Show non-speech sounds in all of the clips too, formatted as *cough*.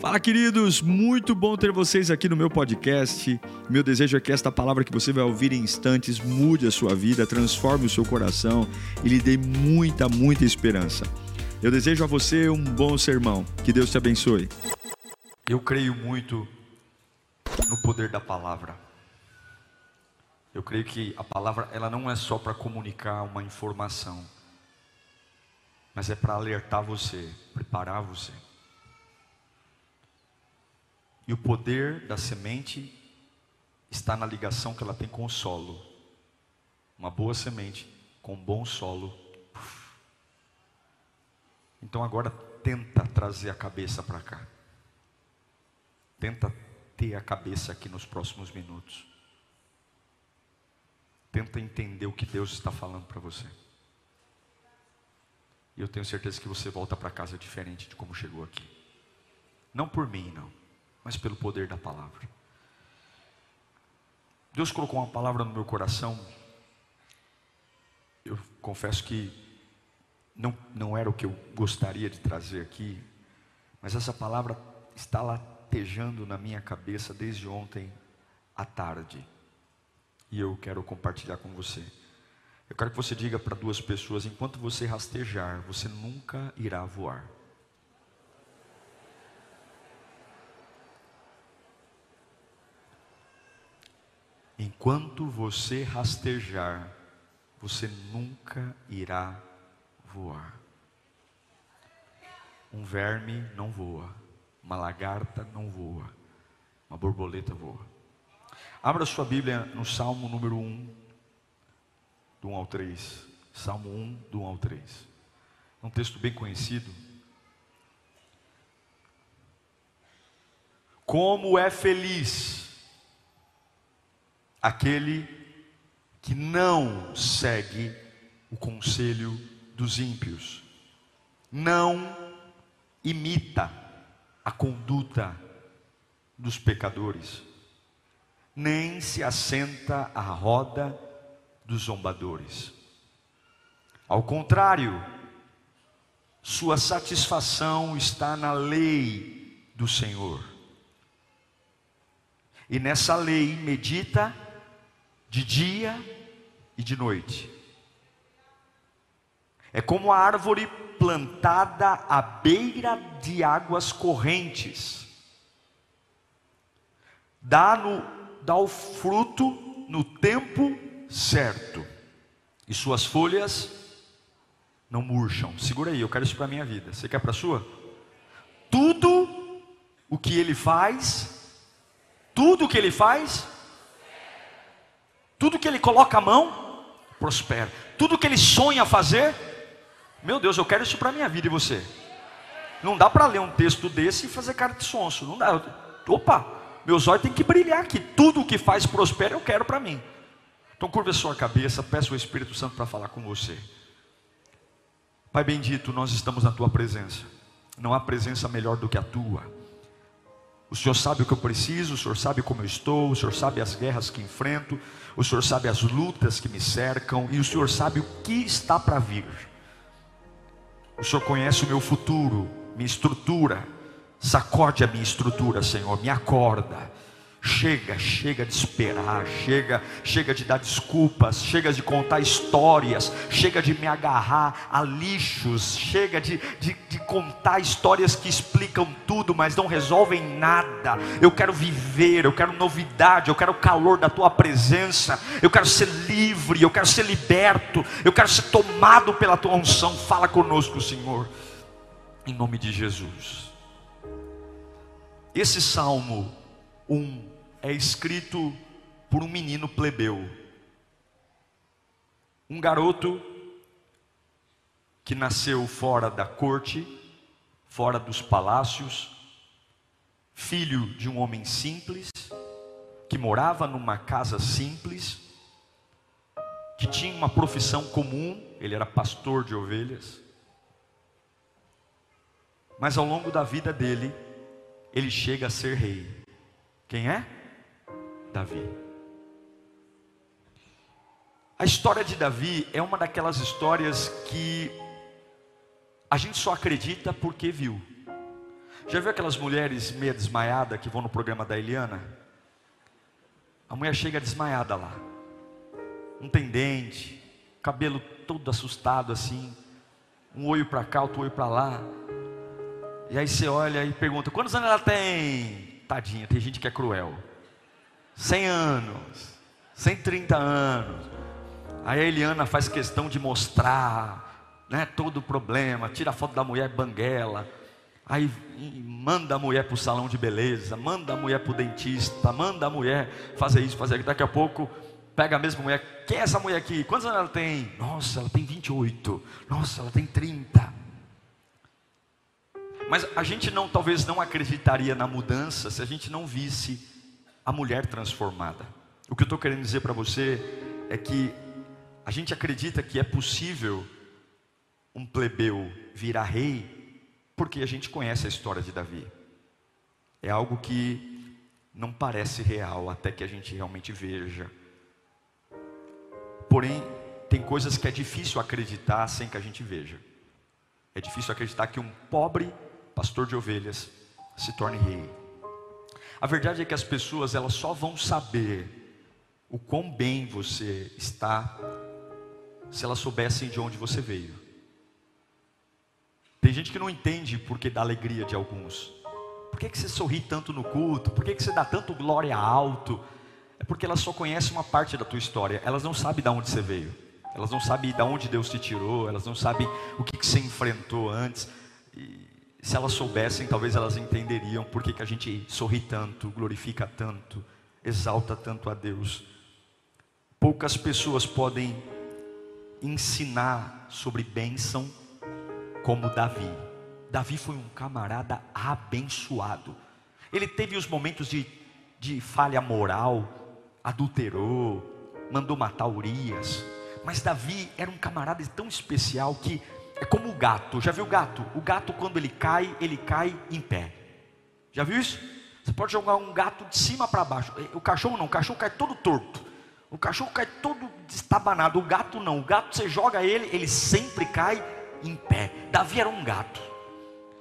Fala, queridos! Muito bom ter vocês aqui no meu podcast. Meu desejo é que esta palavra que você vai ouvir em instantes mude a sua vida, transforme o seu coração e lhe dê muita, muita esperança. Eu desejo a você um bom sermão. Que Deus te abençoe. Eu creio muito no poder da palavra. Eu creio que a palavra ela não é só para comunicar uma informação, mas é para alertar você, preparar você. E o poder da semente está na ligação que ela tem com o solo. Uma boa semente com um bom solo. Então agora tenta trazer a cabeça para cá. Tenta ter a cabeça aqui nos próximos minutos. Tenta entender o que Deus está falando para você. E eu tenho certeza que você volta para casa diferente de como chegou aqui. Não por mim, não mas pelo poder da palavra. Deus colocou uma palavra no meu coração. Eu confesso que não, não era o que eu gostaria de trazer aqui, mas essa palavra está latejando na minha cabeça desde ontem à tarde. E eu quero compartilhar com você. Eu quero que você diga para duas pessoas: enquanto você rastejar, você nunca irá voar. Enquanto você rastejar, você nunca irá voar. Um verme não voa, uma lagarta não voa, uma borboleta voa. Abra sua Bíblia no Salmo número 1, do 1 ao 3. Salmo 1, do 1 ao 3. É um texto bem conhecido. Como é feliz aquele que não segue o conselho dos ímpios, não imita a conduta dos pecadores, nem se assenta à roda dos zombadores. Ao contrário, sua satisfação está na lei do Senhor. E nessa lei medita de dia e de noite. É como a árvore plantada à beira de águas correntes. Dá, no, dá o fruto no tempo certo. E suas folhas não murcham. Segura aí, eu quero isso para a minha vida. Você quer para a sua? Tudo o que ele faz, tudo o que ele faz, tudo que ele coloca a mão, prospera. Tudo que ele sonha fazer, meu Deus, eu quero isso para a minha vida e você. Não dá para ler um texto desse e fazer cara de sonso. Não dá. Opa, meus olhos têm que brilhar aqui. Tudo o que faz prospera, eu quero para mim. Então curva a sua cabeça, peça o Espírito Santo para falar com você. Pai bendito, nós estamos na tua presença. Não há presença melhor do que a tua. O Senhor sabe o que eu preciso, o Senhor sabe como eu estou, o Senhor sabe as guerras que enfrento, o Senhor sabe as lutas que me cercam e o Senhor sabe o que está para vir. O Senhor conhece o meu futuro, minha estrutura. Sacode a minha estrutura, Senhor, me acorda Chega, chega de esperar, chega, chega de dar desculpas, chega de contar histórias, chega de me agarrar a lixos, chega de, de, de, contar histórias que explicam tudo, mas não resolvem nada. Eu quero viver, eu quero novidade, eu quero o calor da tua presença, eu quero ser livre, eu quero ser liberto, eu quero ser tomado pela tua unção. Fala conosco, Senhor, em nome de Jesus. Esse salmo 1 é escrito por um menino plebeu. Um garoto que nasceu fora da corte, fora dos palácios, filho de um homem simples, que morava numa casa simples, que tinha uma profissão comum, ele era pastor de ovelhas. Mas ao longo da vida dele, ele chega a ser rei. Quem é? Davi. A história de Davi é uma daquelas histórias que a gente só acredita porque viu. Já viu aquelas mulheres meia desmaiada que vão no programa da Eliana? A mulher chega desmaiada lá. Um tem dente, cabelo todo assustado assim, um olho para cá, outro olho para lá. E aí você olha e pergunta: quantos anos ela tem? Tadinha, tem gente que é cruel. 100 anos, 130 anos. Aí a Eliana faz questão de mostrar né, todo o problema, tira a foto da mulher banguela Aí manda a mulher para o salão de beleza, manda a mulher para o dentista, manda a mulher fazer isso, fazer aquilo. Daqui a pouco pega a mesma mulher. Quem é essa mulher aqui? Quantos anos ela tem? Nossa, ela tem 28. Nossa, ela tem 30. Mas a gente não, talvez não acreditaria na mudança se a gente não visse a mulher transformada. O que eu estou querendo dizer para você é que a gente acredita que é possível um plebeu virar rei porque a gente conhece a história de Davi. É algo que não parece real até que a gente realmente veja. Porém, tem coisas que é difícil acreditar sem que a gente veja. É difícil acreditar que um pobre pastor de ovelhas se torne rei. A verdade é que as pessoas elas só vão saber o quão bem você está se elas soubessem de onde você veio. Tem gente que não entende porque dá alegria de alguns. Por que, que você sorri tanto no culto? Por que, que você dá tanto glória alto? É porque elas só conhecem uma parte da tua história. Elas não sabem de onde você veio. Elas não sabem de onde Deus te tirou. Elas não sabem o que, que você enfrentou antes. E se elas soubessem, talvez elas entenderiam por que, que a gente sorri tanto, glorifica tanto, exalta tanto a Deus. Poucas pessoas podem ensinar sobre bênção como Davi. Davi foi um camarada abençoado. Ele teve os momentos de, de falha moral, adulterou, mandou matar Urias. Mas Davi era um camarada tão especial que é como o gato. Já viu o gato? O gato, quando ele cai, ele cai em pé. Já viu isso? Você pode jogar um gato de cima para baixo. O cachorro não, o cachorro cai todo torto. O cachorro cai todo destabanado. O gato não. O gato você joga ele, ele sempre cai em pé. Davi era um gato.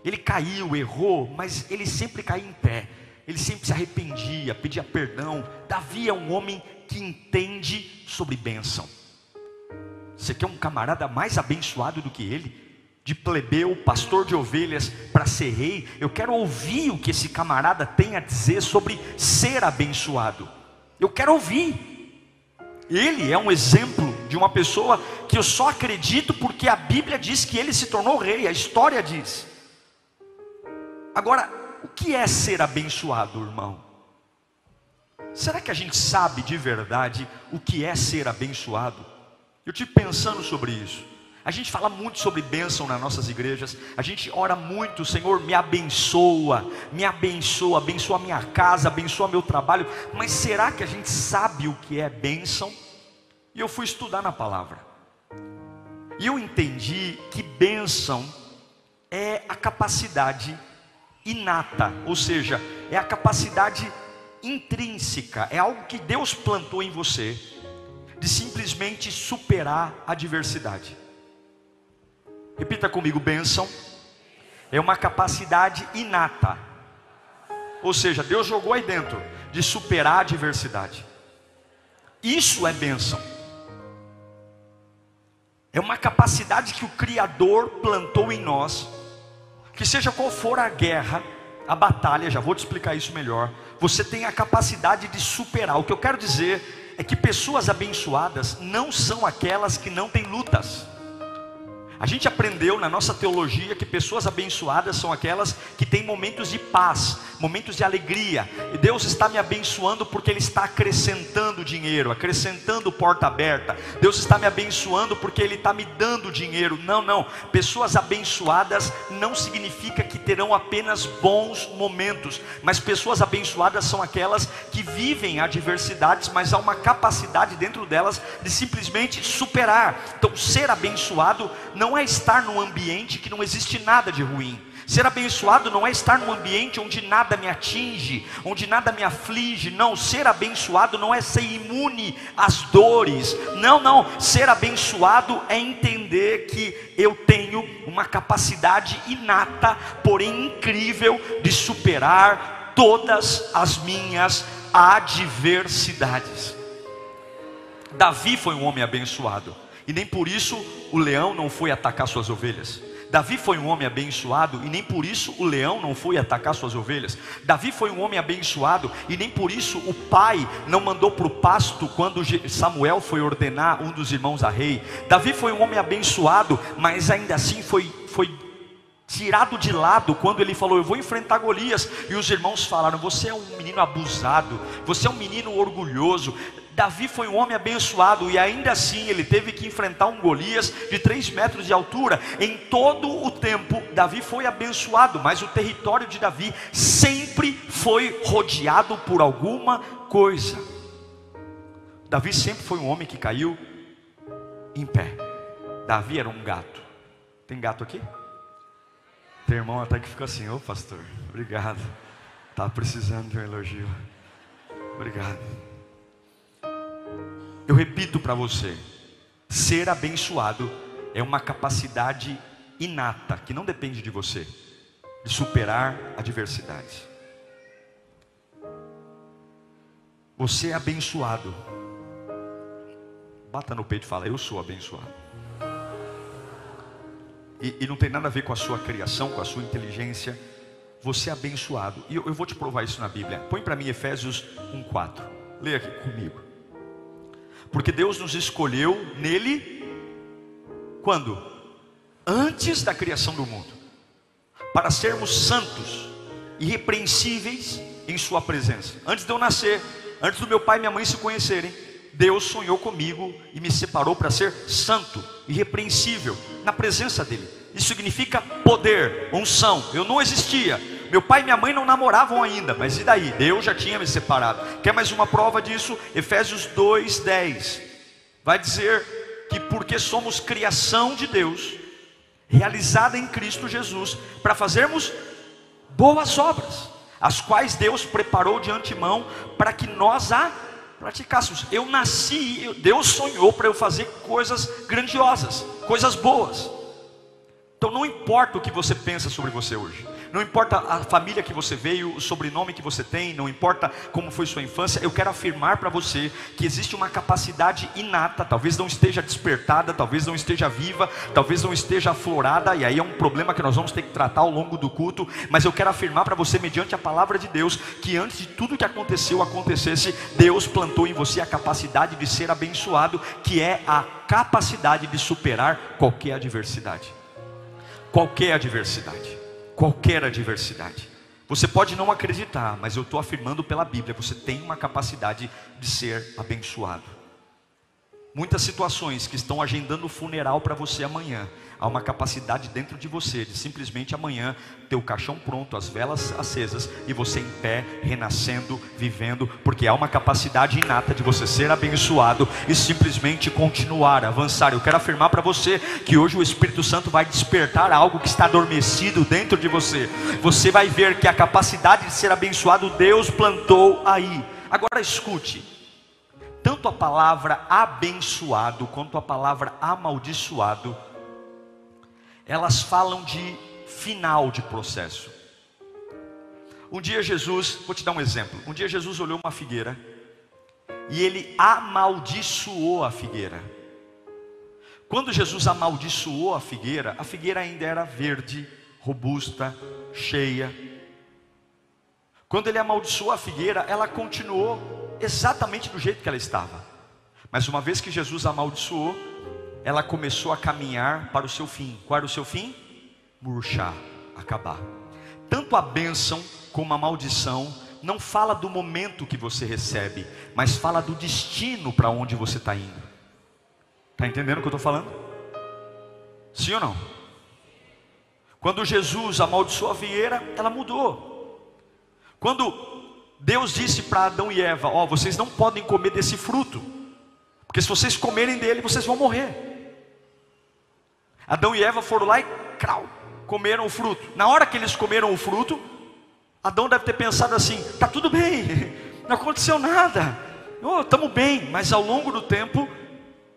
Ele caiu, errou, mas ele sempre caía em pé. Ele sempre se arrependia, pedia perdão. Davi é um homem que entende sobre bênção. Você quer um camarada mais abençoado do que ele? De plebeu, pastor de ovelhas, para ser rei. Eu quero ouvir o que esse camarada tem a dizer sobre ser abençoado. Eu quero ouvir. Ele é um exemplo de uma pessoa que eu só acredito porque a Bíblia diz que ele se tornou rei, a história diz. Agora, o que é ser abençoado, irmão? Será que a gente sabe de verdade o que é ser abençoado? Eu estive pensando sobre isso. A gente fala muito sobre bênção nas nossas igrejas. A gente ora muito, Senhor, me abençoa, me abençoa, abençoa minha casa, abençoa meu trabalho. Mas será que a gente sabe o que é bênção? E eu fui estudar na palavra. E eu entendi que bênção é a capacidade inata, ou seja, é a capacidade intrínseca, é algo que Deus plantou em você, de simplesmente superar a adversidade. Repita comigo: bênção é uma capacidade inata, ou seja, Deus jogou aí dentro de superar a adversidade. Isso é bênção. É uma capacidade que o Criador plantou em nós, que seja qual for a guerra, a batalha, já vou te explicar isso melhor, você tem a capacidade de superar. O que eu quero dizer é que pessoas abençoadas não são aquelas que não têm lutas. A gente aprendeu na nossa teologia que pessoas abençoadas são aquelas que têm momentos de paz, momentos de alegria. E Deus está me abençoando porque Ele está acrescentando dinheiro, acrescentando porta aberta. Deus está me abençoando porque Ele está me dando dinheiro. Não, não. Pessoas abençoadas não significa que terão apenas bons momentos, mas pessoas abençoadas são aquelas que vivem adversidades, mas há uma capacidade dentro delas de simplesmente superar. Então, ser abençoado não não é estar num ambiente que não existe nada de ruim. Ser abençoado não é estar num ambiente onde nada me atinge, onde nada me aflige. Não, ser abençoado não é ser imune às dores. Não, não. Ser abençoado é entender que eu tenho uma capacidade inata, porém incrível, de superar todas as minhas adversidades. Davi foi um homem abençoado, e nem por isso o leão não foi atacar suas ovelhas. Davi foi um homem abençoado e nem por isso o leão não foi atacar suas ovelhas. Davi foi um homem abençoado e nem por isso o pai não mandou para o pasto quando Samuel foi ordenar um dos irmãos a rei. Davi foi um homem abençoado, mas ainda assim foi, foi tirado de lado quando ele falou: Eu vou enfrentar Golias. E os irmãos falaram: Você é um menino abusado, você é um menino orgulhoso. Davi foi um homem abençoado e ainda assim ele teve que enfrentar um Golias de 3 metros de altura. Em todo o tempo, Davi foi abençoado, mas o território de Davi sempre foi rodeado por alguma coisa. Davi sempre foi um homem que caiu em pé. Davi era um gato. Tem gato aqui? Tem irmão até que ficou assim, ô pastor, obrigado. Estava precisando de um elogio. Obrigado. Eu repito para você: ser abençoado é uma capacidade inata, que não depende de você, de superar adversidades. Você é abençoado. Bata no peito e fala: Eu sou abençoado. E, e, não tem nada a ver com a sua criação, com a sua inteligência. Você é abençoado. E eu, eu vou te provar isso na Bíblia. Põe para mim Efésios 1,4. Leia aqui comigo. Porque Deus nos escolheu nele quando? Antes da criação do mundo, para sermos santos, irrepreensíveis em Sua presença. Antes de eu nascer, antes do meu pai e minha mãe se conhecerem, Deus sonhou comigo e me separou para ser santo, irrepreensível, na presença dEle. Isso significa poder, unção. Eu não existia, meu pai e minha mãe não namoravam ainda, mas e daí? Deus já tinha me separado. Quer mais uma prova disso? Efésios 2:10. Vai dizer que porque somos criação de Deus, realizada em Cristo Jesus, para fazermos boas obras, as quais Deus preparou de antemão para que nós a praticássemos. Eu nasci, Deus sonhou para eu fazer coisas grandiosas, coisas boas. Então não importa o que você pensa sobre você hoje. Não importa a família que você veio, o sobrenome que você tem, não importa como foi sua infância, eu quero afirmar para você que existe uma capacidade inata, talvez não esteja despertada, talvez não esteja viva, talvez não esteja aflorada, e aí é um problema que nós vamos ter que tratar ao longo do culto, mas eu quero afirmar para você, mediante a palavra de Deus, que antes de tudo que aconteceu acontecesse, Deus plantou em você a capacidade de ser abençoado, que é a capacidade de superar qualquer adversidade. Qualquer adversidade qualquer adversidade. Você pode não acreditar, mas eu estou afirmando pela Bíblia: você tem uma capacidade de ser abençoado. Muitas situações que estão agendando o funeral para você amanhã, há uma capacidade dentro de você de simplesmente amanhã ter o caixão pronto, as velas acesas e você em pé, renascendo, vivendo, porque há uma capacidade inata de você ser abençoado e simplesmente continuar, avançar. Eu quero afirmar para você que hoje o Espírito Santo vai despertar algo que está adormecido dentro de você. Você vai ver que a capacidade de ser abençoado Deus plantou aí. Agora escute tanto a palavra abençoado quanto a palavra amaldiçoado, elas falam de final de processo. Um dia Jesus, vou te dar um exemplo. Um dia Jesus olhou uma figueira e ele amaldiçoou a figueira. Quando Jesus amaldiçoou a figueira, a figueira ainda era verde, robusta, cheia. Quando ele amaldiçoou a figueira, ela continuou exatamente do jeito que ela estava. Mas uma vez que Jesus amaldiçoou, ela começou a caminhar para o seu fim. Qual era o seu fim? Murchar, acabar. Tanto a bênção como a maldição não fala do momento que você recebe, mas fala do destino para onde você está indo. Está entendendo o que eu estou falando? Sim ou não? Quando Jesus amaldiçoou a vieira, ela mudou. Quando Deus disse para Adão e Eva: Ó, oh, vocês não podem comer desse fruto, porque se vocês comerem dele, vocês vão morrer. Adão e Eva foram lá e crau, comeram o fruto. Na hora que eles comeram o fruto, Adão deve ter pensado assim: tá tudo bem, *laughs* não aconteceu nada, estamos oh, bem. Mas ao longo do tempo,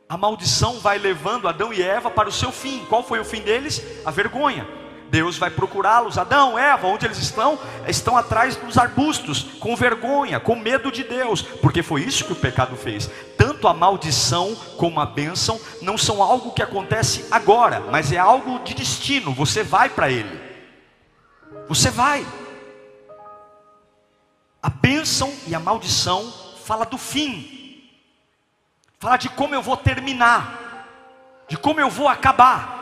a maldição vai levando Adão e Eva para o seu fim. Qual foi o fim deles? A vergonha. Deus vai procurá-los. Adão, Eva, onde eles estão? Estão atrás dos arbustos, com vergonha, com medo de Deus, porque foi isso que o pecado fez. Tanto a maldição como a bênção não são algo que acontece agora, mas é algo de destino. Você vai para ele. Você vai. A bênção e a maldição fala do fim. Fala de como eu vou terminar, de como eu vou acabar.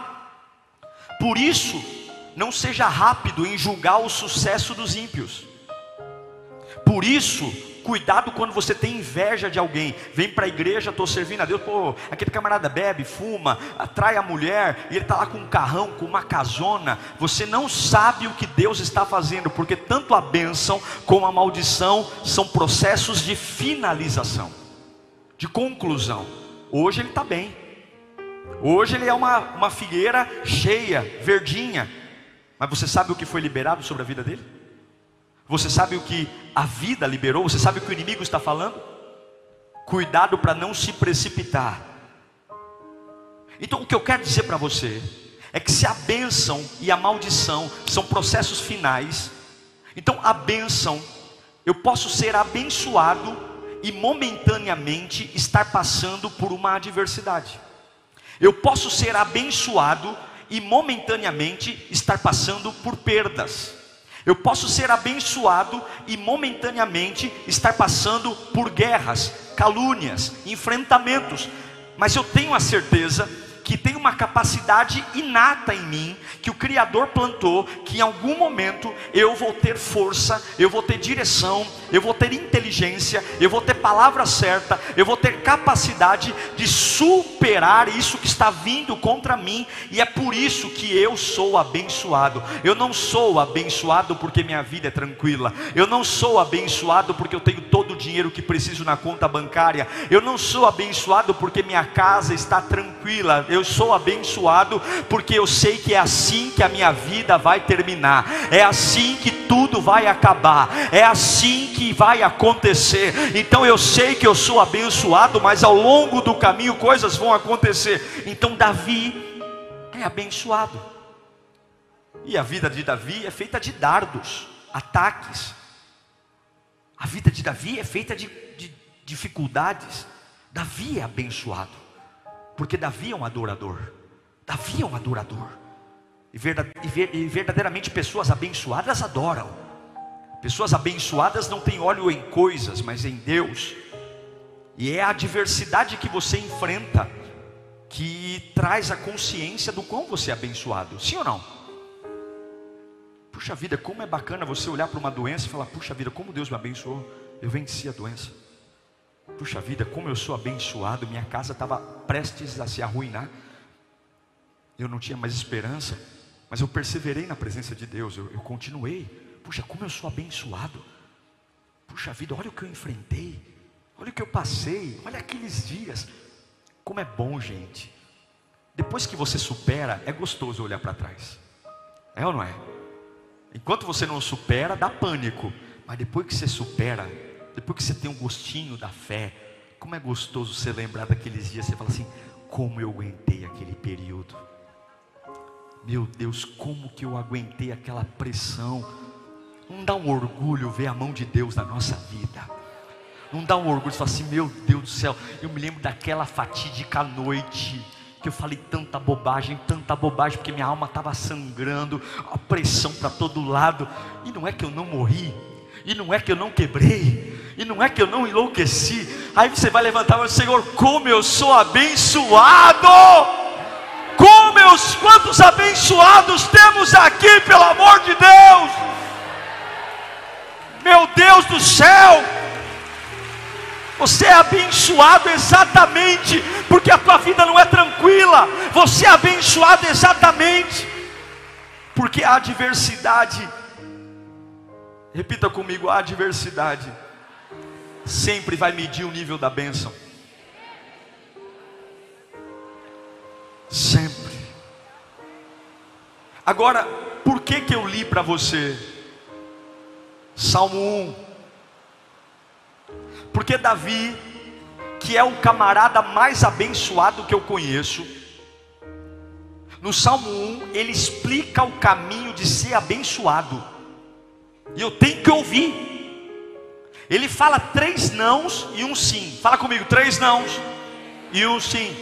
Por isso, não seja rápido em julgar o sucesso dos ímpios. Por isso, cuidado quando você tem inveja de alguém. Vem para a igreja, estou servindo a Deus. Pô, aquele camarada bebe, fuma, atrai a mulher, e ele está lá com um carrão, com uma casona. Você não sabe o que Deus está fazendo, porque tanto a bênção como a maldição são processos de finalização, de conclusão. Hoje ele está bem. Hoje ele é uma, uma figueira cheia, verdinha, mas você sabe o que foi liberado sobre a vida dele? Você sabe o que a vida liberou? Você sabe o que o inimigo está falando? Cuidado para não se precipitar. Então, o que eu quero dizer para você é que se a bênção e a maldição são processos finais, então a bênção, eu posso ser abençoado e momentaneamente estar passando por uma adversidade. Eu posso ser abençoado e momentaneamente estar passando por perdas. Eu posso ser abençoado e momentaneamente estar passando por guerras, calúnias, enfrentamentos, mas eu tenho a certeza que tem uma capacidade inata em mim, que o Criador plantou, que em algum momento eu vou ter força, eu vou ter direção, eu vou ter inteligência, eu vou ter palavra certa, eu vou ter capacidade de superar isso que está vindo contra mim, e é por isso que eu sou abençoado. Eu não sou abençoado porque minha vida é tranquila, eu não sou abençoado porque eu tenho todo o dinheiro que preciso na conta bancária, eu não sou abençoado porque minha casa está tranquila. Eu sou abençoado, porque eu sei que é assim que a minha vida vai terminar, é assim que tudo vai acabar, é assim que vai acontecer. Então eu sei que eu sou abençoado, mas ao longo do caminho coisas vão acontecer. Então Davi é abençoado, e a vida de Davi é feita de dardos, ataques. A vida de Davi é feita de, de dificuldades. Davi é abençoado. Porque Davi é um adorador. Davi é um adorador. E verdadeiramente pessoas abençoadas adoram. Pessoas abençoadas não têm óleo em coisas, mas em Deus. E é a adversidade que você enfrenta que traz a consciência do quão você é abençoado. Sim ou não? Puxa vida, como é bacana você olhar para uma doença e falar: Puxa vida, como Deus me abençoou. Eu venci a doença. Puxa vida, como eu sou abençoado, minha casa estava prestes a se arruinar. Eu não tinha mais esperança, mas eu perseverei na presença de Deus, eu, eu continuei. Puxa, como eu sou abençoado. Puxa vida, olha o que eu enfrentei, olha o que eu passei, olha aqueles dias. Como é bom, gente. Depois que você supera, é gostoso olhar para trás. É ou não é? Enquanto você não supera, dá pânico. Mas depois que você supera, depois que você tem um gostinho da fé, como é gostoso você lembrar daqueles dias, você fala assim: como eu aguentei aquele período. Meu Deus, como que eu aguentei aquela pressão. Não dá um orgulho ver a mão de Deus na nossa vida. Não dá um orgulho, você fala assim: meu Deus do céu, eu me lembro daquela fatídica noite que eu falei tanta bobagem, tanta bobagem, porque minha alma estava sangrando, a pressão para todo lado, e não é que eu não morri, e não é que eu não quebrei, e não é que eu não enlouqueci. Aí você vai levantar e Senhor, como eu sou abençoado! Como eu, quantos abençoados temos aqui, pelo amor de Deus! Meu Deus do céu! Você é abençoado exatamente porque a tua vida não é tranquila. Você é abençoado exatamente porque a adversidade Repita comigo: a adversidade sempre vai medir o nível da bênção. Sempre. Agora, por que que eu li para você Salmo 1? Porque Davi, que é o camarada mais abençoado que eu conheço, no Salmo 1, ele explica o caminho de ser abençoado. E eu tenho que ouvir. Ele fala três nãos e um sim. Fala comigo, três nãos e um sim.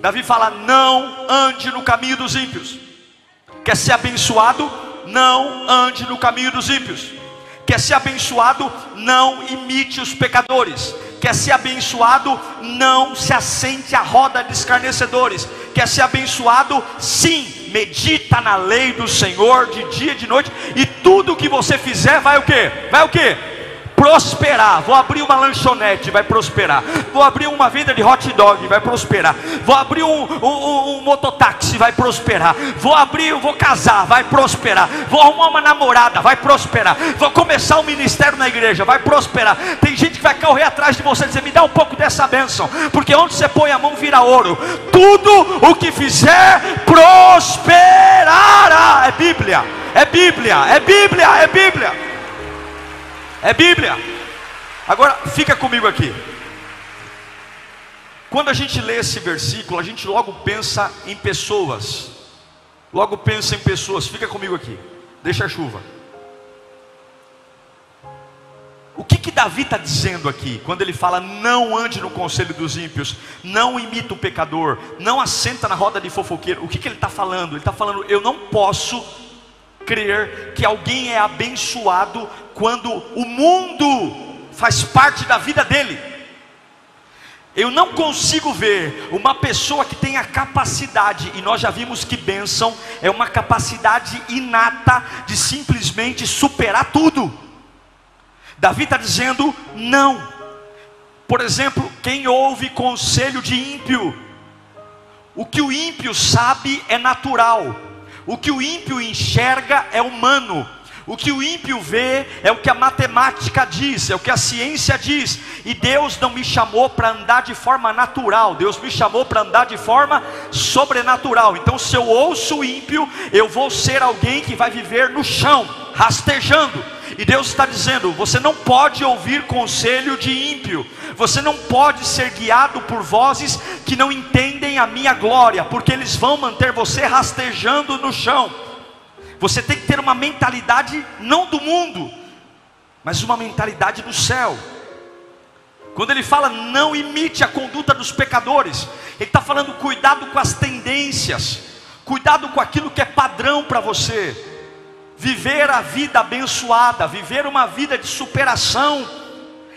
Davi fala: Não ande no caminho dos ímpios. Quer ser abençoado? Não ande no caminho dos ímpios. Quer ser abençoado? Não imite os pecadores. Quer ser abençoado? Não se assente à roda de escarnecedores. Quer ser abençoado? Sim, medita na lei do Senhor de dia e de noite. E tudo que você fizer vai o que? Vai o que? Prosperar. Vou abrir uma lanchonete, vai prosperar. Vou abrir uma venda de hot dog, vai prosperar. Vou abrir um, um, um mototáxi, vai prosperar. Vou abrir, vou casar, vai prosperar. Vou arrumar uma namorada, vai prosperar. Vou começar um ministério na igreja, vai prosperar. Tem gente que vai correr atrás de você e dizer: me dá um pouco dessa bênção, porque onde você põe a mão vira ouro. Tudo o que fizer prosperará. É Bíblia, é Bíblia, é Bíblia, é Bíblia. É Bíblia. Agora, fica comigo aqui. Quando a gente lê esse versículo, a gente logo pensa em pessoas. Logo pensa em pessoas. Fica comigo aqui. Deixa a chuva. O que que Davi está dizendo aqui? Quando ele fala, não ande no conselho dos ímpios, não imita o pecador, não assenta na roda de fofoqueiro. O que que ele está falando? Ele está falando, eu não posso crer que alguém é abençoado quando o mundo faz parte da vida dele. Eu não consigo ver uma pessoa que tem a capacidade, e nós já vimos que bênção é uma capacidade inata de simplesmente superar tudo. Davi está dizendo não. Por exemplo, quem ouve conselho de ímpio, o que o ímpio sabe é natural, o que o ímpio enxerga é humano. O que o ímpio vê é o que a matemática diz, é o que a ciência diz. E Deus não me chamou para andar de forma natural, Deus me chamou para andar de forma sobrenatural. Então, se eu ouço o ímpio, eu vou ser alguém que vai viver no chão, rastejando. E Deus está dizendo: você não pode ouvir conselho de ímpio, você não pode ser guiado por vozes que não entendem a minha glória, porque eles vão manter você rastejando no chão. Você tem que ter uma mentalidade não do mundo, mas uma mentalidade do céu. Quando ele fala não imite a conduta dos pecadores, ele está falando cuidado com as tendências, cuidado com aquilo que é padrão para você viver a vida abençoada, viver uma vida de superação,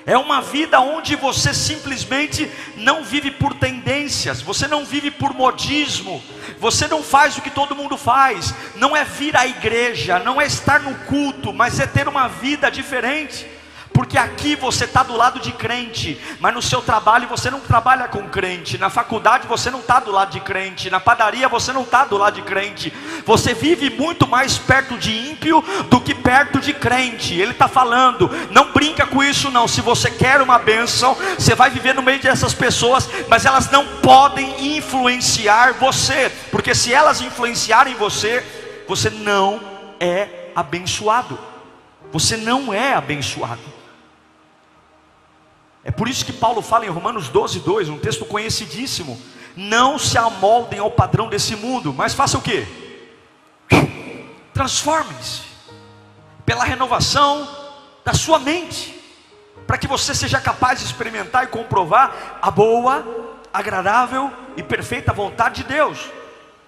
é uma vida onde você simplesmente não vive por tendências, você não vive por modismo, você não faz o que todo mundo faz, não é vir à igreja, não é estar no culto, mas é ter uma vida diferente porque aqui você está do lado de crente, mas no seu trabalho você não trabalha com crente, na faculdade você não está do lado de crente, na padaria você não está do lado de crente, você vive muito mais perto de ímpio do que perto de crente. Ele está falando, não brinca com isso não. Se você quer uma bênção, você vai viver no meio dessas pessoas, mas elas não podem influenciar você, porque se elas influenciarem você, você não é abençoado. Você não é abençoado. É por isso que Paulo fala em Romanos 12, 2, um texto conhecidíssimo. Não se amoldem ao padrão desse mundo, mas faça o que? Transformem-se pela renovação da sua mente, para que você seja capaz de experimentar e comprovar a boa, agradável e perfeita vontade de Deus. O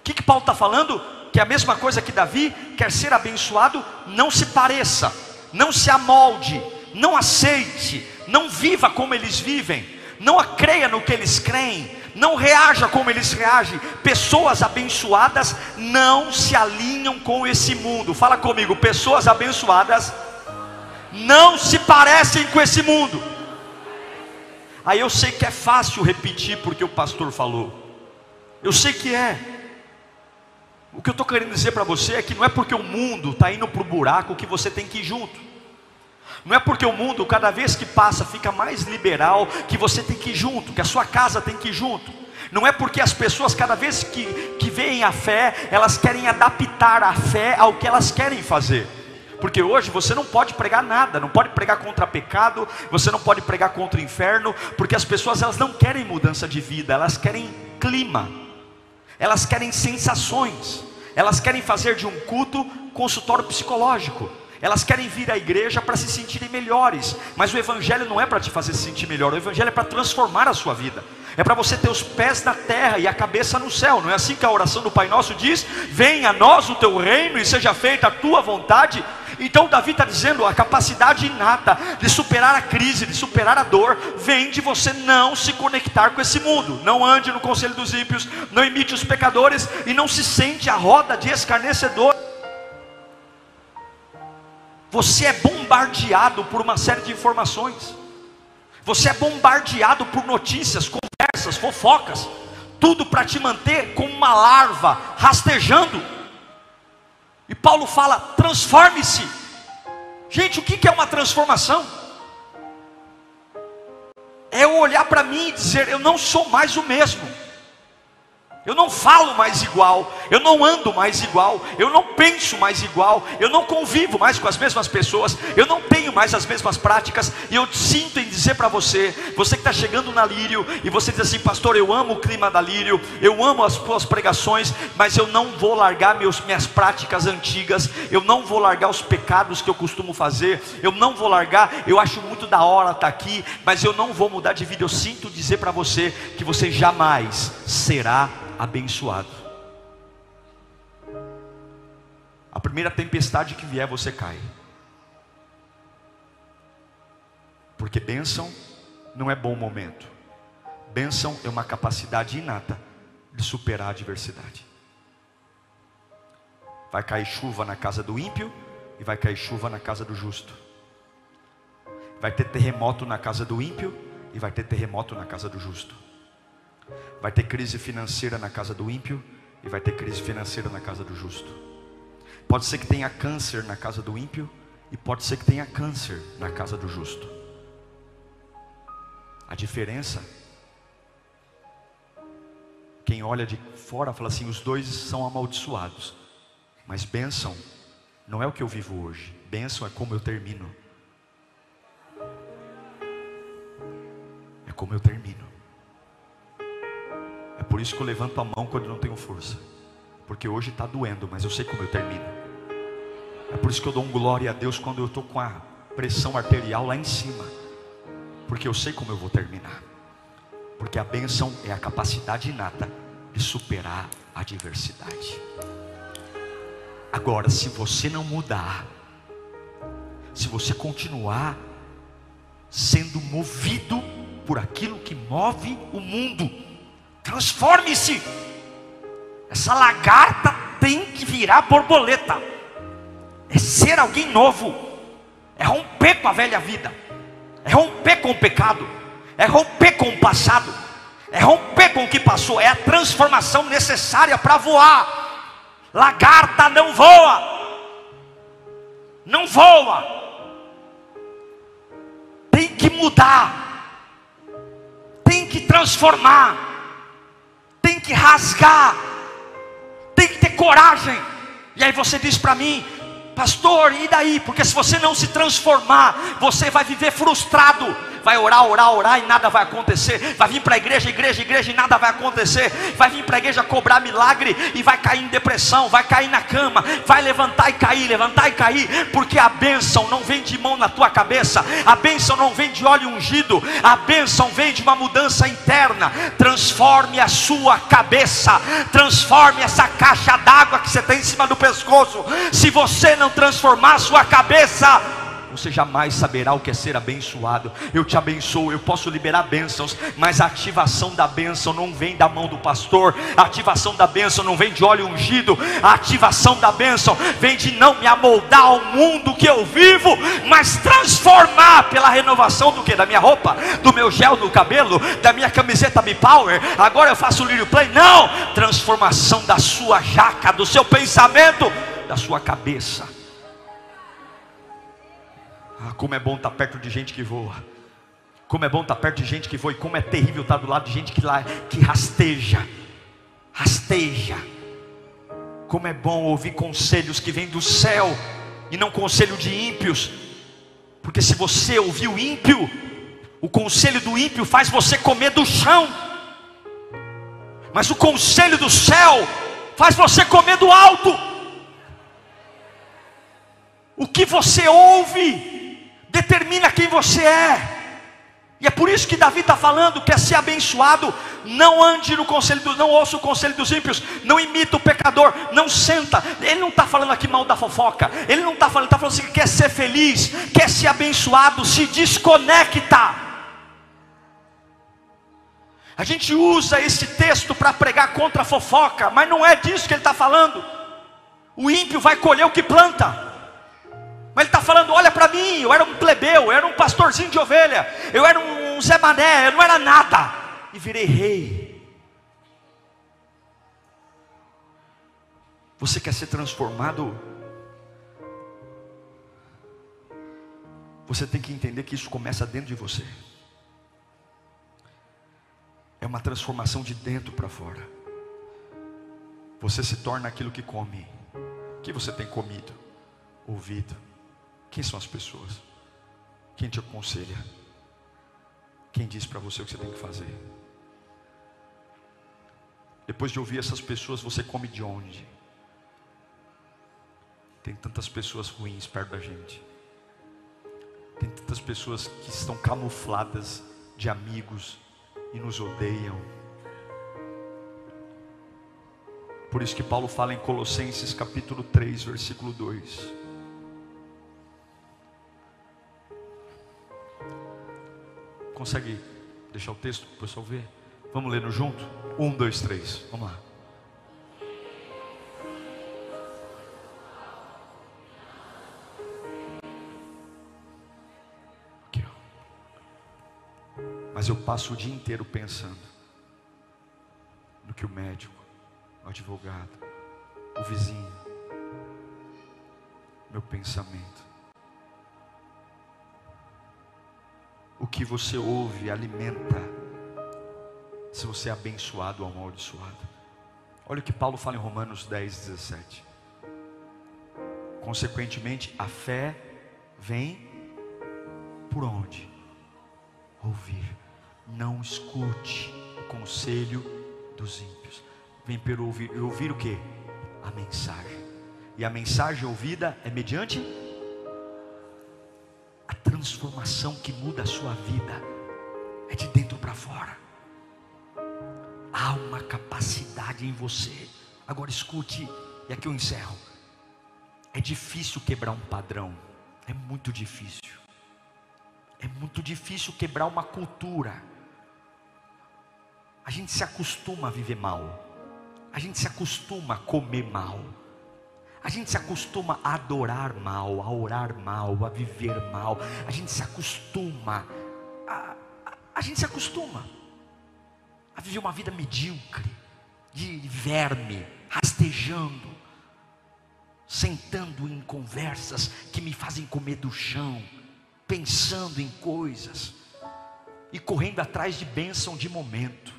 que, que Paulo está falando? Que é a mesma coisa que Davi quer ser abençoado, não se pareça, não se amolde, não aceite, não viva como eles vivem, não creia no que eles creem, não reaja como eles reagem. Pessoas abençoadas não se alinham com esse mundo. Fala comigo, pessoas abençoadas não se parecem com esse mundo. Aí eu sei que é fácil repetir porque o pastor falou. Eu sei que é. O que eu estou querendo dizer para você é que não é porque o mundo está indo para o buraco que você tem que ir junto. Não é porque o mundo, cada vez que passa, fica mais liberal, que você tem que ir junto, que a sua casa tem que ir junto. Não é porque as pessoas, cada vez que, que veem a fé, elas querem adaptar a fé ao que elas querem fazer. Porque hoje você não pode pregar nada, não pode pregar contra pecado, você não pode pregar contra o inferno, porque as pessoas elas não querem mudança de vida, elas querem clima, elas querem sensações, elas querem fazer de um culto consultório psicológico. Elas querem vir à igreja para se sentirem melhores, mas o Evangelho não é para te fazer se sentir melhor, o Evangelho é para transformar a sua vida, é para você ter os pés na terra e a cabeça no céu, não é assim que a oração do Pai Nosso diz: Venha a nós o teu reino e seja feita a tua vontade. Então Davi está dizendo: a capacidade inata de superar a crise, de superar a dor, vem de você não se conectar com esse mundo. Não ande no conselho dos ímpios, não imite os pecadores e não se sente a roda de escarnecedor. Você é bombardeado por uma série de informações. Você é bombardeado por notícias, conversas, fofocas, tudo para te manter como uma larva rastejando. E Paulo fala: transforme-se. Gente, o que é uma transformação? É eu olhar para mim e dizer: eu não sou mais o mesmo. Eu não falo mais igual, eu não ando mais igual, eu não penso mais igual, eu não convivo mais com as mesmas pessoas, eu não tenho mais as mesmas práticas, e eu sinto em dizer para você, você que está chegando na Lírio, e você diz assim, pastor, eu amo o clima da Lírio, eu amo as suas pregações, mas eu não vou largar meus, minhas práticas antigas, eu não vou largar os pecados que eu costumo fazer, eu não vou largar, eu acho muito da hora estar tá aqui, mas eu não vou mudar de vida, eu sinto dizer para você que você jamais será abençoado. A primeira tempestade que vier, você cai. Porque bênção não é bom momento. Bênção é uma capacidade inata de superar a adversidade. Vai cair chuva na casa do ímpio e vai cair chuva na casa do justo. Vai ter terremoto na casa do ímpio e vai ter terremoto na casa do justo. Vai ter crise financeira na casa do ímpio e vai ter crise financeira na casa do justo. Pode ser que tenha câncer na casa do ímpio e pode ser que tenha câncer na casa do justo. A diferença quem olha de fora fala assim: os dois são amaldiçoados. Mas bênção não é o que eu vivo hoje, bênção é como eu termino. É como eu termino. Por isso que eu levanto a mão quando não tenho força. Porque hoje está doendo, mas eu sei como eu termino. É por isso que eu dou um glória a Deus quando eu estou com a pressão arterial lá em cima. Porque eu sei como eu vou terminar. Porque a bênção é a capacidade inata de superar a adversidade. Agora, se você não mudar, se você continuar sendo movido por aquilo que move o mundo, Transforme-se. Essa lagarta tem que virar borboleta. É ser alguém novo. É romper com a velha vida. É romper com o pecado. É romper com o passado. É romper com o que passou. É a transformação necessária para voar. Lagarta não voa. Não voa. Tem que mudar. Tem que transformar que rasgar, tem que ter coragem. E aí você diz para mim, pastor, e daí? Porque se você não se transformar, você vai viver frustrado vai orar, orar, orar e nada vai acontecer, vai vir para a igreja, igreja, igreja e nada vai acontecer, vai vir para a igreja cobrar milagre e vai cair em depressão, vai cair na cama, vai levantar e cair, levantar e cair, porque a bênção não vem de mão na tua cabeça, a bênção não vem de óleo ungido, a bênção vem de uma mudança interna. Transforme a sua cabeça, transforme essa caixa d'água que você tem em cima do pescoço. Se você não transformar a sua cabeça, você jamais saberá o que é ser abençoado. Eu te abençoo, eu posso liberar bênçãos, mas a ativação da bênção não vem da mão do pastor, a ativação da bênção não vem de óleo ungido, a ativação da bênção vem de não me amoldar ao mundo que eu vivo, mas transformar pela renovação do que? Da minha roupa, do meu gel no cabelo, da minha camiseta Me Power. Agora eu faço o Lírio Play. Não! Transformação da sua jaca, do seu pensamento, da sua cabeça ah, como é bom estar perto de gente que voa. Como é bom estar perto de gente que foi, como é terrível estar do lado de gente que lá que rasteja, rasteja. Como é bom ouvir conselhos que vêm do céu e não conselho de ímpios. Porque se você ouvir o ímpio, o conselho do ímpio faz você comer do chão. Mas o conselho do céu faz você comer do alto. O que você ouve determina quem você é. E é por isso que Davi está falando que é ser abençoado. Não ande no conselho, do, não ouça o conselho dos ímpios, não imita o pecador, não senta. Ele não está falando aqui mal da fofoca. Ele não está falando, está falando assim, quer ser feliz, quer ser abençoado, se desconecta. A gente usa esse texto para pregar contra a fofoca, mas não é disso que ele está falando. O ímpio vai colher o que planta. Mas ele está falando: olha para mim, eu era um plebeu, eu era um pastorzinho de ovelha, eu era um Zé Mané, eu não era nada, e virei rei. Você quer ser transformado? Você tem que entender que isso começa dentro de você. É uma transformação de dentro para fora. Você se torna aquilo que come. O que você tem comido? Ouvido quem são as pessoas? Quem te aconselha? Quem diz para você o que você tem que fazer? Depois de ouvir essas pessoas, você come de onde? Tem tantas pessoas ruins perto da gente. Tem tantas pessoas que estão camufladas de amigos e nos odeiam. Por isso que Paulo fala em Colossenses capítulo 3, versículo 2. Consegue deixar o texto para o pessoal ver? Vamos lendo junto? Um, dois, três. Vamos lá. Mas eu passo o dia inteiro pensando no que o médico, o advogado, o vizinho, meu pensamento o que você ouve alimenta, se você é abençoado ou amaldiçoado. Olha o que Paulo fala em Romanos 10, 17. Consequentemente, a fé vem por onde? Ouvir. Não escute o conselho dos ímpios. Vem pelo ouvir. E ouvir o que? A mensagem. E a mensagem ouvida é mediante transformação que muda a sua vida é de dentro para fora. Há uma capacidade em você. Agora escute, e aqui eu encerro. É difícil quebrar um padrão, é muito difícil. É muito difícil quebrar uma cultura. A gente se acostuma a viver mal. A gente se acostuma a comer mal. A gente se acostuma a adorar mal, a orar mal, a viver mal. A gente se acostuma, a, a, a gente se acostuma a viver uma vida medíocre, de verme, rastejando, sentando em conversas que me fazem comer do chão, pensando em coisas e correndo atrás de bênção de momento.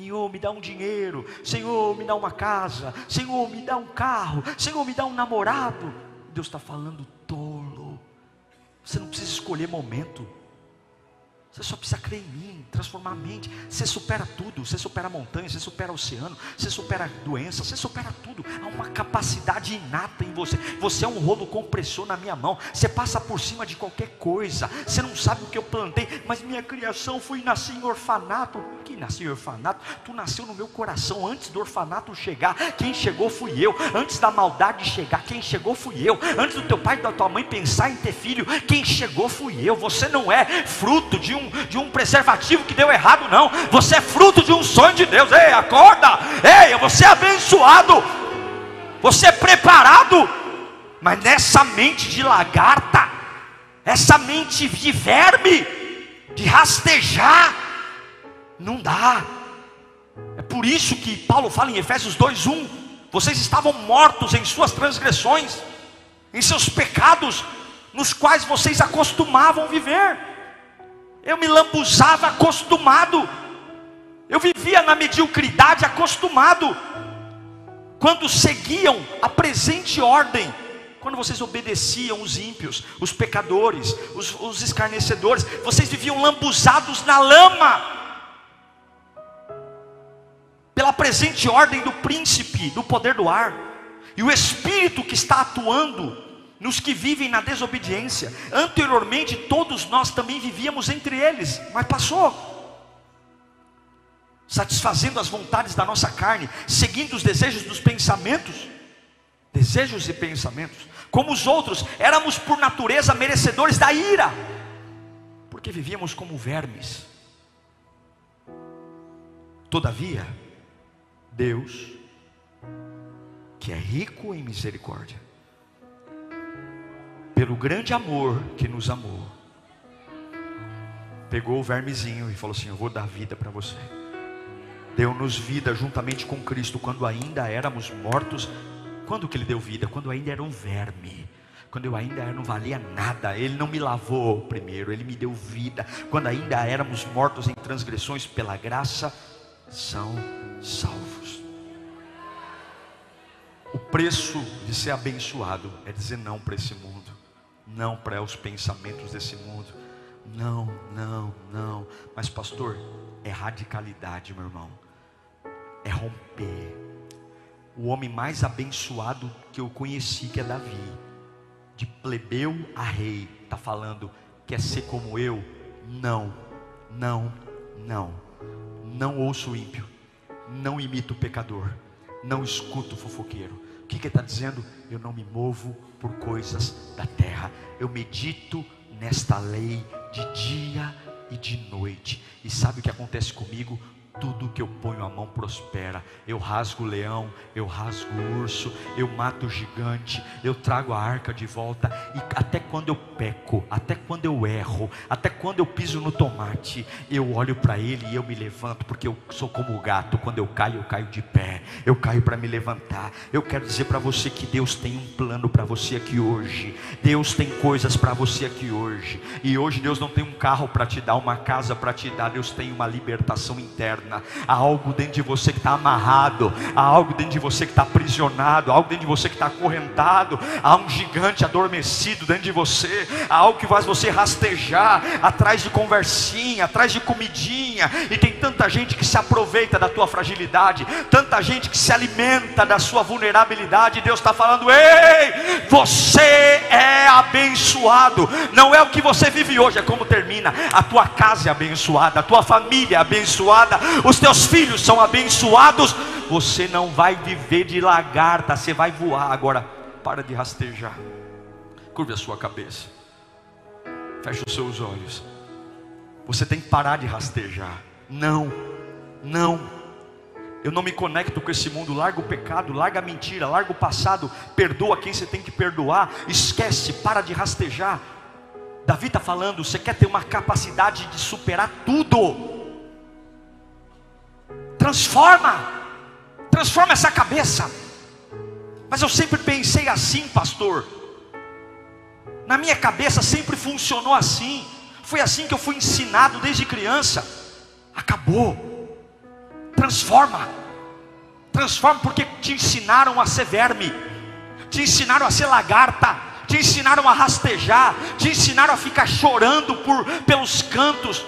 Senhor, me dá um dinheiro. Senhor, me dá uma casa. Senhor, me dá um carro. Senhor, me dá um namorado. Deus está falando tolo. Você não precisa escolher momento. Você só precisa crer em mim, transformar a mente. Você supera tudo. Você supera a montanha, você supera o oceano, você supera a doença, você supera tudo. Há uma capacidade inata em você. Você é um rolo compressor na minha mão. Você passa por cima de qualquer coisa. Você não sabe o que eu plantei, mas minha criação foi nascer em orfanato. Nasceu em orfanato? Tu nasceu no meu coração antes do orfanato chegar. Quem chegou fui eu. Antes da maldade chegar, quem chegou fui eu. Antes do teu pai e da tua mãe pensar em ter filho, quem chegou fui eu. Você não é fruto de um, de um preservativo que deu errado, não. Você é fruto de um sonho de Deus. Ei, acorda! Ei, você é abençoado. Você é preparado. Mas nessa mente de lagarta, essa mente de verme, de rastejar, não dá. É por isso que Paulo fala em Efésios 2:1, vocês estavam mortos em suas transgressões, em seus pecados, nos quais vocês acostumavam viver. Eu me lambuzava acostumado. Eu vivia na mediocridade acostumado. Quando seguiam a presente ordem, quando vocês obedeciam os ímpios, os pecadores, os, os escarnecedores, vocês viviam lambuzados na lama pela presente ordem do príncipe do poder do ar, e o espírito que está atuando nos que vivem na desobediência. Anteriormente, todos nós também vivíamos entre eles, mas passou. Satisfazendo as vontades da nossa carne, seguindo os desejos dos pensamentos, desejos e pensamentos, como os outros, éramos por natureza merecedores da ira, porque vivíamos como vermes. Todavia, Deus, que é rico em misericórdia, pelo grande amor que nos amou, pegou o vermezinho e falou assim: Eu vou dar vida para você. Deu-nos vida juntamente com Cristo quando ainda éramos mortos. Quando que Ele deu vida? Quando ainda era um verme. Quando eu ainda não valia nada, Ele não me lavou primeiro, Ele me deu vida. Quando ainda éramos mortos em transgressões, pela graça são salvos. O preço de ser abençoado é dizer não para esse mundo, não para os pensamentos desse mundo. Não, não, não. Mas, pastor, é radicalidade, meu irmão. É romper. O homem mais abençoado que eu conheci, que é Davi, de plebeu a rei, está falando, quer ser como eu? Não, não, não. Não ouço o ímpio, não imito o pecador, não escuto fofoqueiro. O que, que ele está dizendo? Eu não me movo por coisas da terra, eu medito nesta lei de dia e de noite. E sabe o que acontece comigo? Tudo que eu ponho a mão prospera. Eu rasgo o leão, eu rasgo o urso, eu mato o gigante, eu trago a arca de volta. E até quando eu peco, até quando eu erro, até quando eu piso no tomate, eu olho para ele e eu me levanto, porque eu sou como o gato. Quando eu caio, eu caio de pé, eu caio para me levantar. Eu quero dizer para você que Deus tem um plano para você aqui hoje. Deus tem coisas para você aqui hoje. E hoje Deus não tem um carro para te dar, uma casa para te dar. Deus tem uma libertação interna eterna. Há algo dentro de você que está amarrado, há algo dentro de você que está aprisionado, há algo dentro de você que está acorrentado, há um gigante adormecido dentro de você, há algo que faz você rastejar atrás de conversinha, atrás de comidinha, e tem tanta gente que se aproveita da tua fragilidade, tanta gente que se alimenta da sua vulnerabilidade. Deus está falando: ei, você é abençoado, não é o que você vive hoje, é como termina. A tua casa é abençoada, a tua família é abençoada, os teus filhos são abençoados, você não vai viver de lagarta, você vai voar. Agora, para de rastejar, curve a sua cabeça, feche os seus olhos. Você tem que parar de rastejar. Não, não. Eu não me conecto com esse mundo. Larga o pecado, larga a mentira, larga o passado. Perdoa quem você tem que perdoar. Esquece, para de rastejar. Davi está falando: você quer ter uma capacidade de superar tudo transforma, transforma essa cabeça. Mas eu sempre pensei assim, pastor. Na minha cabeça sempre funcionou assim. Foi assim que eu fui ensinado desde criança. Acabou. Transforma. Transforma porque te ensinaram a ser verme. Te ensinaram a ser lagarta te ensinaram a rastejar, te ensinaram a ficar chorando por pelos cantos,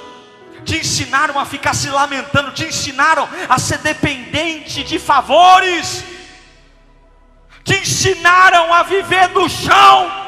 te ensinaram a ficar se lamentando, te ensinaram a ser dependente de favores, te ensinaram a viver do chão.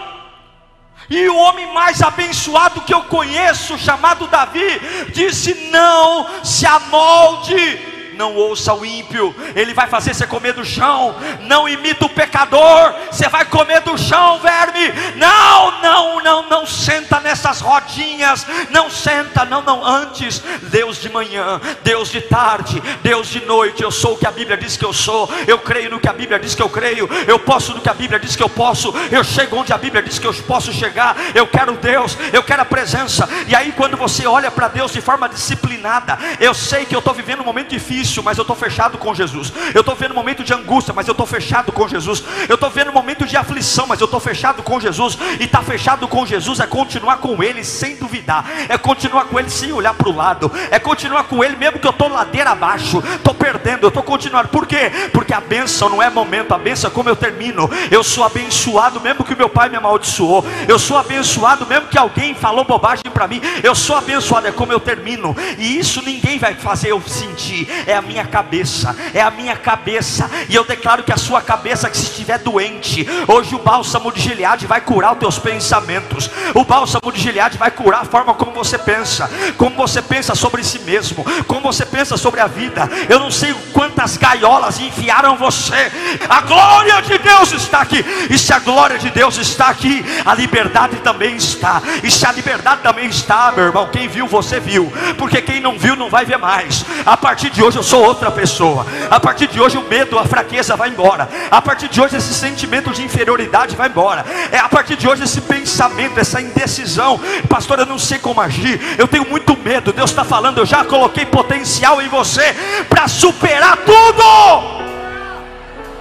E o homem mais abençoado que eu conheço, chamado Davi, disse: Não se amolde não ouça o ímpio, ele vai fazer você comer do chão. Não imita o pecador, você vai comer do chão, verme. Não, não, não, não senta nessas rodinhas. Não senta, não, não. Antes, Deus de manhã, Deus de tarde, Deus de noite. Eu sou o que a Bíblia diz que eu sou. Eu creio no que a Bíblia diz que eu creio. Eu posso no que a Bíblia diz que eu posso. Eu chego onde a Bíblia diz que eu posso chegar. Eu quero Deus, eu quero a presença. E aí, quando você olha para Deus de forma disciplinada, eu sei que eu estou vivendo um momento difícil difícil, mas eu estou fechado com Jesus. Eu estou vendo momento de angústia, mas eu estou fechado com Jesus. Eu estou vendo momento de aflição, mas eu estou fechado com Jesus. E estar tá fechado com Jesus é continuar com Ele sem duvidar, é continuar com Ele sem olhar para o lado, é continuar com Ele mesmo que eu estou ladeira abaixo, estou perdendo, eu estou continuando. Por quê? Porque a bênção não é momento, a bênção é como eu termino. Eu sou abençoado mesmo que meu pai me amaldiçoou. Eu sou abençoado mesmo que alguém falou bobagem para mim. Eu sou abençoado, é como eu termino. E isso ninguém vai fazer eu sentir. É a minha cabeça, é a minha cabeça. E eu declaro que a sua cabeça que se estiver doente, hoje o bálsamo de Gileade vai curar os teus pensamentos. O bálsamo de Gileade vai curar a forma como você pensa, como você pensa sobre si mesmo, como você pensa sobre a vida. Eu não sei quantas gaiolas enfiaram você. A glória de Deus está aqui. E se a glória de Deus está aqui, a liberdade também está. E se a liberdade também está, meu irmão, quem viu você viu, porque quem não viu não vai ver mais. A partir de hoje eu sou outra pessoa. A partir de hoje o medo, a fraqueza vai embora. A partir de hoje esse sentimento de inferioridade vai embora. É a partir de hoje esse pensamento, essa indecisão, pastor, eu não sei como agir. Eu tenho muito medo. Deus está falando, eu já coloquei potencial em você para superar tudo.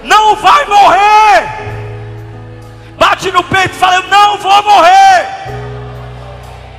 Não vai morrer. Bate no peito e fala: Eu não vou morrer